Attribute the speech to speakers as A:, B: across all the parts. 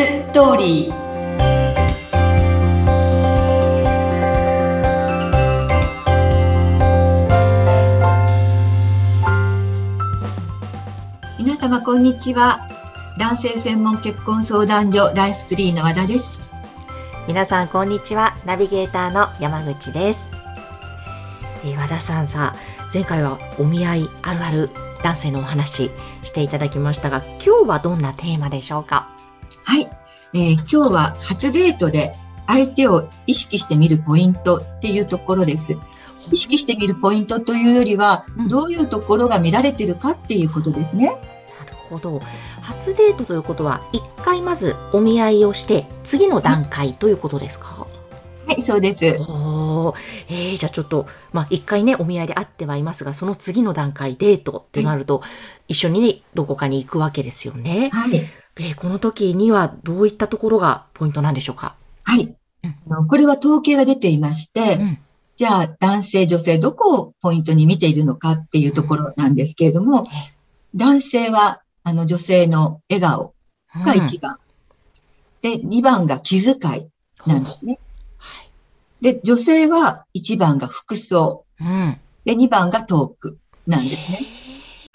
A: ストーリー皆様こんにちは男性専門結婚相談所ライフツリーの和田です
B: 皆さんこんにちはナビゲーターの山口です、えー和田さんさ前回はお見合いあるある男性のお話していただきましたが今日はどんなテーマでしょうか
A: はい、えー今日は初デートで相手を意識してみるポイントっていうところです。意識してみるポイントというよりは、
B: うん。
A: どういうところが見られてるかっていうことですね。
B: なるほど。初デートということは一回まずお見合いをして次の段階ということですか、
A: はい、そうです。
B: おー。えー、じゃあちょっと、まあ、一回ね、お見合いで会ってはいますが、その次の段階、デートってなると、一緒にね、どこかに行くわけですよね。
A: はい、
B: えーこの時にはどういったところがポイントなんでしょうか？
A: はいこれは統計が出ていまして、
B: うん。
A: じゃあ男性、女性、どこをポイントに見ているのかっていうところなんですけれども、男性はあの女性の笑顔が1番。で、2番が気遣いなんですね。
B: はい。
A: で、女性は1番が服装。
B: うん。
A: で、2番がトークなんですね。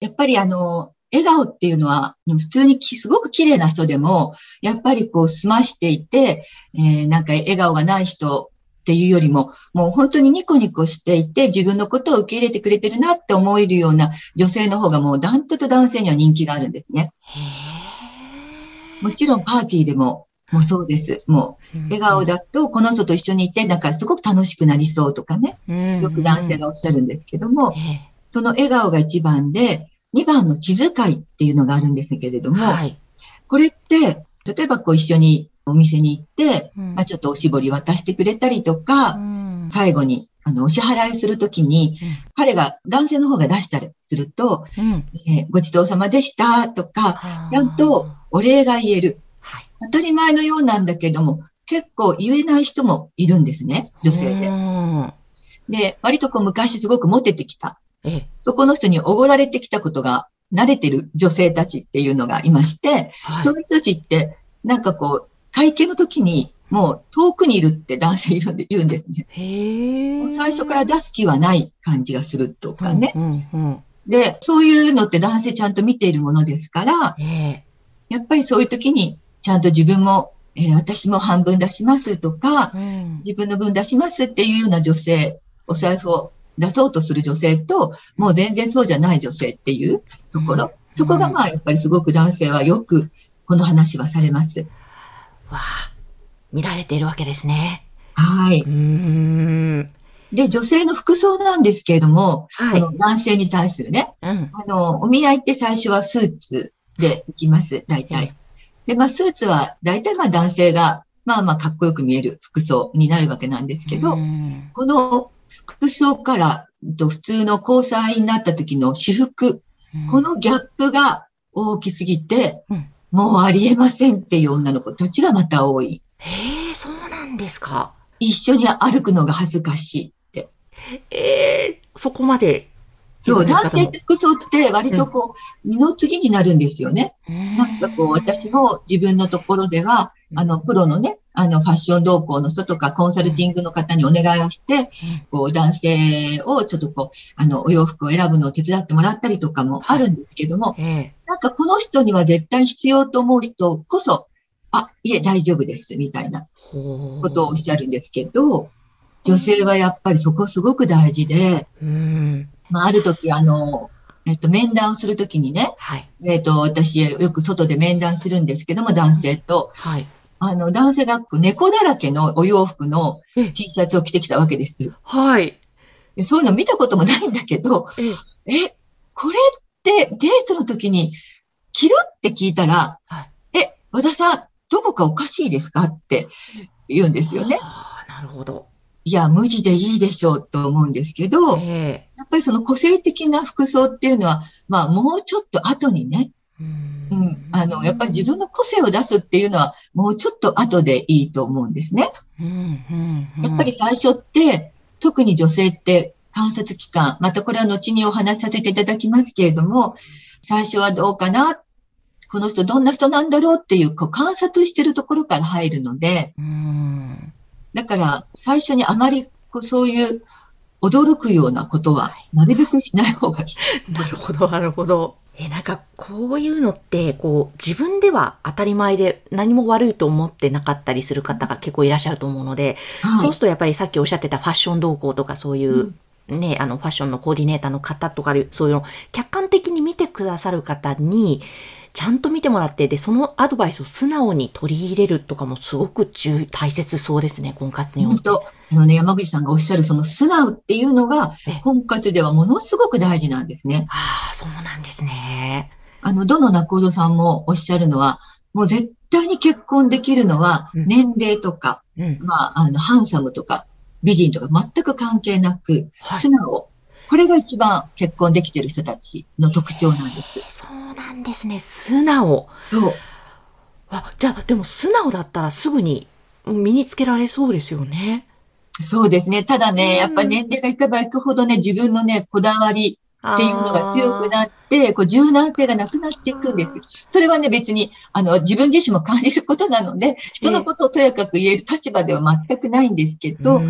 A: やっぱりあの、笑顔っていうのは、普通にきすごく綺麗な人でも、やっぱりこう済ましていて、えーなんか笑顔がない人っていうよりも、もう本当にニコニコしていて、自分のことを受け入れてくれてるなって思えるような女性の方がもうダントツ男性には人気があるんですね。もちろんパーティーでも、もうそうです。もう、笑顔だと、この人と一緒にいて、なんかすごく楽しくなりそうとかね。
B: うん
A: よく男性がおっしゃるんですけども、
B: え
A: その笑顔が1番で、2番の気遣いっていうのがあるんですけれども、
B: ーはい。
A: これって、例えばこう一緒にお店に行って、
B: うん
A: まあ、ちょっとおしぼり渡してくれたりとか、
B: うん
A: 最後にあのお支払いするときに、彼が、男性の方が出したりすると、
B: うん
A: えーごちそうさまでしたとか、ちゃんとお礼が言える。
B: はい。
A: 当たり前のようなんだけども、結構言えない人もいるんですね、女性で。
B: うん
A: で、割とこう昔すごくモテてきた。
B: ええ。
A: そこの人におごられてきたことが慣れてる女性たちっていうのがいまして、
B: はい。
A: そういう人たちって、なんかこう、会計の時にもう遠くにいるって男性言うんで言うんですね。最初から出す気はない感じがするとかね。
B: うんうんうん。
A: で、そういうのって男性ちゃんと見ているものですから、
B: ええ。
A: やっぱりそういう時にちゃんと自分も、えー私も半分出しますとか、
B: うん。
A: 自分の分出しますっていうような女性、お財布を出そうとする女性と、もう全然そうじゃない女性っていうところ、
B: うん
A: そこがまあやっぱりすごく男性はよくこの話はされます。
B: わあ、見られているわけですね。
A: はい。
B: うーん。
A: で、女性の服装なんですけれども、
B: はい
A: この男性に対するね、
B: うん。
A: あの、お見合いって最初はスーツで行きます、大
B: え
A: 体。で、まあスーツは大体まあ男性が、まあまあかっこよく見える服装になるわけなんですけど、
B: うん
A: この服装からと普通の交際になった時の私服、こ、のギャップが大きすぎて、
B: うん
A: もうありえませんっていう女の子たちがまた多い。
B: へえ、そうなんですか。
A: 一緒に歩くのが恥ずかしいって。
B: ええ、そこまで。
A: そう、男性って服装って割とこう、二の次になるんですよね。なんかこう、私も自分のところでは、あの、プロのね、あの、ファッション同行の人とか、コンサルティングの方にお願いをして、こう、男性をちょっとこう、あの、お洋服を選ぶのを手伝ってもらったりとかもあるんですけども、
B: ええ。
A: なんかこの人には絶対必要と思う人こそ、あ、いえ、大丈夫です、みたいなことをおっしゃるんですけど、女性はやっぱりそこすごく大事で、
B: うん。
A: まあ、ある時、あの、えっと、面談をするときにね、
B: はい。
A: えっと、私、よく外で面談するんですけども、男性と、
B: はい。
A: あの、男性が猫だらけのお洋服の
B: え
A: T シャツを着てきたわけです。
B: はい。
A: でそういうの見たこともないんだけど、
B: ええ。
A: え、これってデートの時に着るって聞いたら、
B: はい。
A: え、和田さん、どこかおかしいですかって言うんですよね。
B: ああ、なるほど。
A: いや、無地でいいでしょうと思うんですけど、
B: ええ。
A: やっぱりその個性的な服装っていうのは、まあもうちょっと後にね、
B: うん
A: うん、あの、やっぱり自分の個性を出すっていうのは、もうちょっと後でいいと思うんですね。
B: うんうんうん
A: やっぱり最初って、特に女性って観察期間、またこれは後にお話しさせていただきますけれども、最初はどうかなこの人どんな人なんだろうっていう、こう観察してるところから入るので、
B: うん。
A: だから最初にあまりこうそういう驚くようなことはなるべくしない方がいい。
B: なるほど、なるほど。え、なんか、こういうのって、こう、自分では当たり前で何も悪いと思ってなかったりする方が結構いらっしゃると思うので、
A: はい
B: そうするとやっぱりさっきおっしゃってたファッション動向とかそういう、ね、あの、ファッションのコーディネーターの方とか、そういうのを客観的に見てくださる方に、ちゃんと見てもらって、で、そのアドバイスを素直に取り入れるとかもすごく重大切そうですね、婚活において。
A: 本当、あのね、山口さんがおっしゃるその素直っていうのが
B: え、
A: 婚活ではものすごく大事なんですね。
B: ああ、そうなんですね。
A: あの、どの仲人さんもおっしゃるのは、もう絶対に結婚できるのは、
B: うん
A: 年齢とか、
B: うん。
A: まあ、あの、ハンサムとか、美人とか全く関係なく、
B: はい
A: 素直。これが一番結婚できてる人たちの特徴なんです。
B: そうなんですね。素直。
A: そう。
B: あ、じゃあ、でも素直だったらすぐに身につけられそうですよね。
A: そうですね。ただ
B: うん
A: ね、やっぱり年齢がいけばいくほどね、自分のね、こだわりっていうのが強くなって、こう柔軟性がなくなっていくんですよ。それはね、別に、あの、自分自身も感じることなので、人のことをとやかく言える立場では全くないんですけど、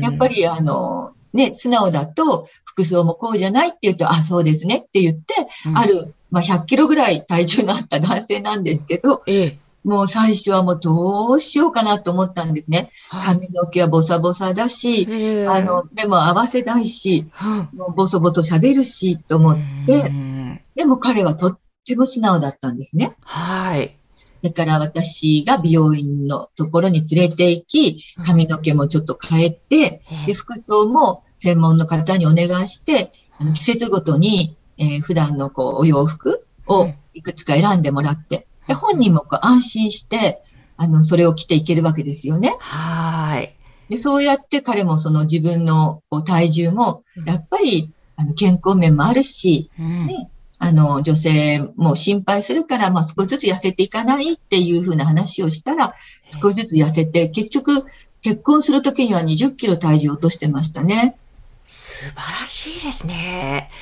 A: やっぱ
B: り、
A: り、あの、ね、素直だと、服装もこうじゃないって言うと、あ、そうですねって言って、
B: うん
A: あ、る、まあ、100キロぐらい体重のあった男性なんですけど、
B: ええ、
A: もう最初はもうどうしようかなと思ったんですね。
B: はい
A: 髪の毛はボサボサだし、
B: ええ
A: あの、目も合わせないし、
B: うん
A: もうボソボソ喋るし、と思って、
B: うん
A: でも彼はとっても素直だったんですね。
B: はい。
A: だから私が美容院のところに連れて行き、髪の毛もちょっと変えて、で、服装も専門の方にお願いして、あの季節ごとに、えー普段のこうお洋服をいくつか選んでもらって、で本人もこう安心して、あの、それを着ていけるわけですよね。
B: はい。
A: で、そうやって彼もその自分の体重も、やっぱり、あの、健康面もあるし、
B: うん。
A: ねあの、女性も心配するから、まあ少しずつ痩せていかないっていうふうな話をしたら、少しずつ痩せて、結局、結婚するときには20キロ体重を落としてましたね。
B: 素晴らしいですね。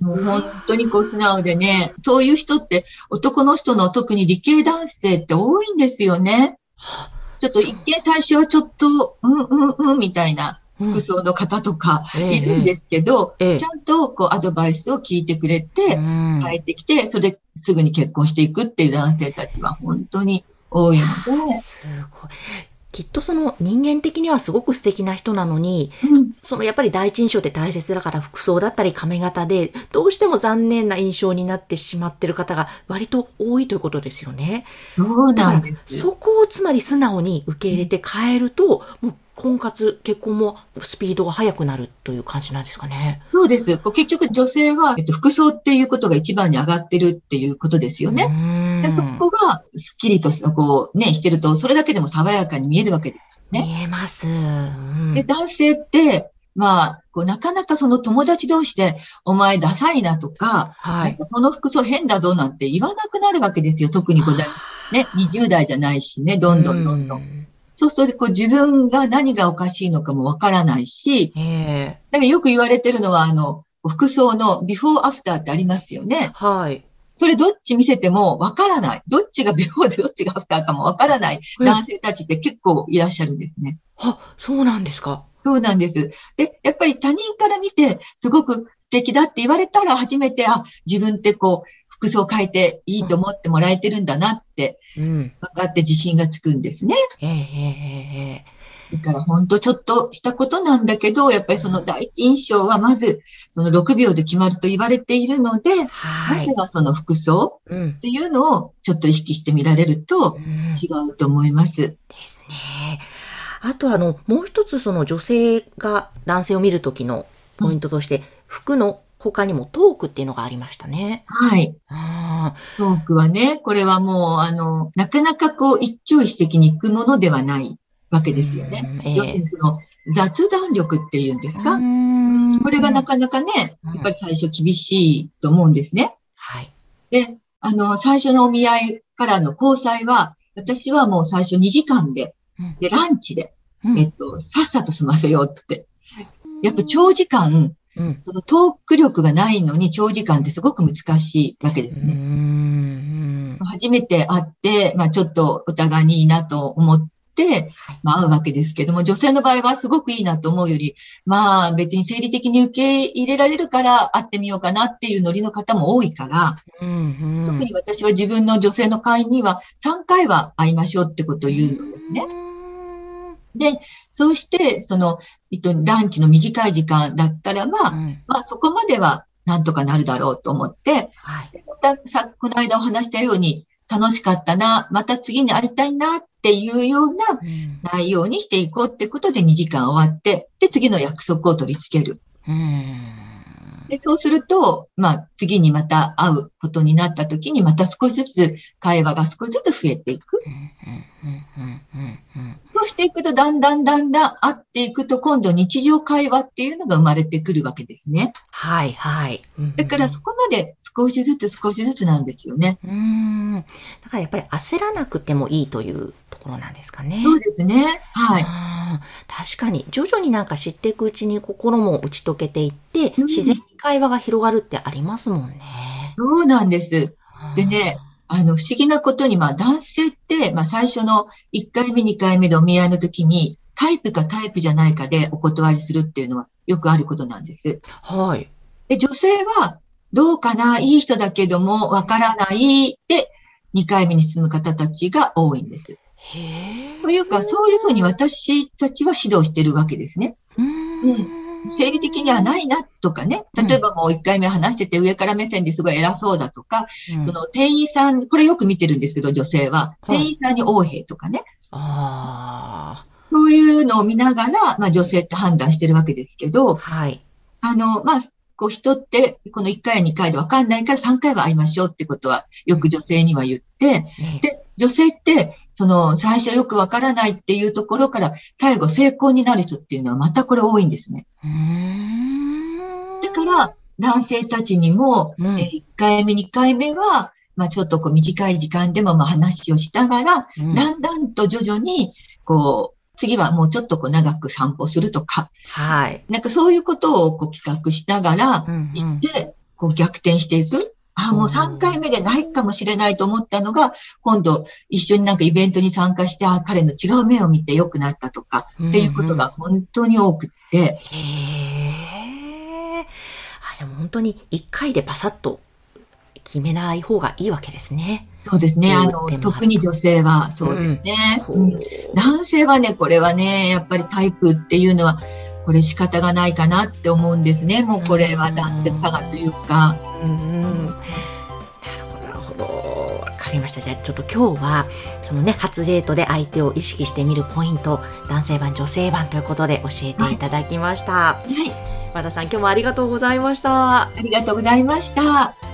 A: もう本当にこう素直でね、そういう人って男の人の特に理系男性って多いんですよね。ちょっと一見最初はちょっと、うんうんうんみたいな
B: うん
A: 服装の方とか
B: ええ
A: いるんですけど、
B: ええ
A: ちゃんとこうアドバイスを聞いてくれて、
B: うん
A: 帰ってきて、それですぐに結婚していくっていう男性たちは本当に多いので、
B: すごい。きっとその人間的にはすごく素敵な人なのに、
A: うん
B: そのやっぱり第一印象って大切だから服装だったり髪型でどうしても残念な印象になってしまってる方が割と多いということですよね。
A: そうなんです。
B: そこをつまり素直に受け入れて変えると、もう婚活、結婚もスピードが速くなるという感じなんですかね。
A: そうです。結局女性は、えっと、服装っていうことが一番に上がってるっていうことですよね。
B: ね
A: でそこがすっきりとこうね、してると、それだけでも爽やかに見えるわけですよね。
B: 見えます。うん
A: で、男性って、まあ、こうなかなかその友達同士で、お前ダサいなとか、
B: はい。
A: なんかその服装変だぞなんて言わなくなるわけですよ。特にこうだね、20代じゃないしね、どんどんどんどん。
B: ん。
A: そうするとこう自分が何がおかしいのかもわからないし、
B: ええ
A: だからよく言われてるのは、あの、服装のビフォーアフターってありますよね。
B: はい。
A: それどっち見せてもわからない。どっちがビフォーでどっちがアフターかもわからない
B: うん
A: 男性たちって結構いらっしゃるんですね。
B: あ、そうなんですか。
A: そうなんです。で、やっぱり他人から見てすごく素敵だって言われたら初めて、あ、自分ってこう、服装変えていいと思ってもらえてるんだなって
B: うん。
A: 分かって自信がつくんですね。
B: ええええええ
A: だから本当ちょっとしたことなんだけど、やっぱりその第一印象はまずその6秒で決まると言われているので、
B: はい
A: まず。はその服装
B: うん。
A: っていうのをちょっと意識してみられると
B: うん
A: 違うと思います。
B: ですね。あとあの、もう一つその女性が男性を見るときのポイントとして、服の他にもトークっていうのがありましたね。
A: はい。
B: あ
A: トークはね、これはもう、あの、なかなかこう一朝一夕に行くものではないわけ
B: あ。
A: ですよね。
B: うん。ええ
A: 要するにその雑談力っていうんですか、
B: うん
A: これがなかなかね、
B: うん
A: やっぱり最初厳しいと思うんですね。
B: はい。
A: で、あの、最初のお見合いからの交際は、私はもう最初2時間で、
B: うん
A: で、ランチで、
B: うん
A: えっと、さっさと済ませようって。やっぱ長時間、
B: うん。
A: そのトーク力がないのに長時間ってすごく難しいわけです
B: う
A: ね。
B: ん。
A: 初めて会って、まあちょっとお互いにいいなと思って、まあ会うわけですけども、女性の場合はすごくいいなと思うより、まあ別に生理的に受け入れられるから会ってみようかなっていうノリの方も多いから、特に私は自分の女性の会員には3回は会いましょうってことを言うのですね。で、そうして、その、えっと、ランチの短い時間だったら、まあ、
B: うん
A: まあそこまではなんとかなるだろうと思って、
B: はい。
A: またさ、この間お話したように楽しかったな、また次に会いたいなっていうような
B: うん
A: 内容にしていこうってことで2時間終わって、で、次の約束を取り付ける。
B: うん
A: で、そうすると、まあ、次にまた会うことになった時に、また少しずつ会話が少しずつ増えていく。そうしていくと、だんだんだんだん会っていくと、今度日常会話っていうのが生まれてくるわけですね。
B: はいはい。うん
A: だからそこまで少しずつ少しずつなんですよね。
B: うん。だからやっぱり焦らなくてもいいというところなんですかね。
A: そうですね。はい。
B: 確かに徐々になんか知っていくうちに心も打ち解けていって、
A: うん
B: 自然に会話が広がるってありますもんね。
A: そうなんです。でね、あの、不思議なことに、まあ、男性って、まあ、最初の1回目、2回目でお見合いの時に、タイプかタイプじゃないかでお断りするっていうのはよくあることなんです。
B: はい。
A: で、女性は、どうかないい人だけども、わからないで、2回目に進む方たちが多いんです。
B: へえ。
A: というか、そういうふうに私たちは指導してるわけですね。
B: うーん。
A: 生理的にはないなとかね。例えばもう1回目話してて上から目線ですごい偉そうだとか、
B: うん
A: その店員さん、これよく見てるんですけど、女性は。
B: はい
A: 店員さんに横兵とかね。
B: あ
A: そういうのを見ながら、まあ女性って判断してるわけですけ
B: あ。
A: ど、
B: はい。
A: あの、まあ、こう人って、この1回や2回でわかんないから3回は会いましょうってことは、よく女性には言って、
B: ね、
A: で、女性って、その、最初よくわからないっていうところから、最後成功になる人っていうのはまたこれ多いんですね。だから、男性たちにも、
B: うん
A: え1回目、2回目は、まあちょっとこう短い時間でもまあ話をしながら、
B: うん
A: だんだんと徐々に、こう、次はもうちょっとこう長く散歩するとか、
B: はい。
A: なんかそういうことをこう企画しながら行って、こう逆転していく。ああ、もう3回目でないかもしれないと思ったのが、今度一緒になんかイベントに参加して、ああ、彼の違う目を見て良くなったとか、っていうことが本当に多くって、
B: へえ。あ、でも本当に一回でパサッと決めない方がいいわけですね。
A: そうですね。あの特に女性はそうですね。うん男性はね、これはね、やっぱりタイプっていうのは、これ仕方がないかなって思うんですね。もうこれは男性差がというか。
B: うんかりました。じゃあちょっと今日は、そのね、初デートで相手を意識してみるポイント、男性版、女性版ということで教えていただきました。
A: はい。
B: 和田さん、今日もありがとうございました。
A: ありがとうございました。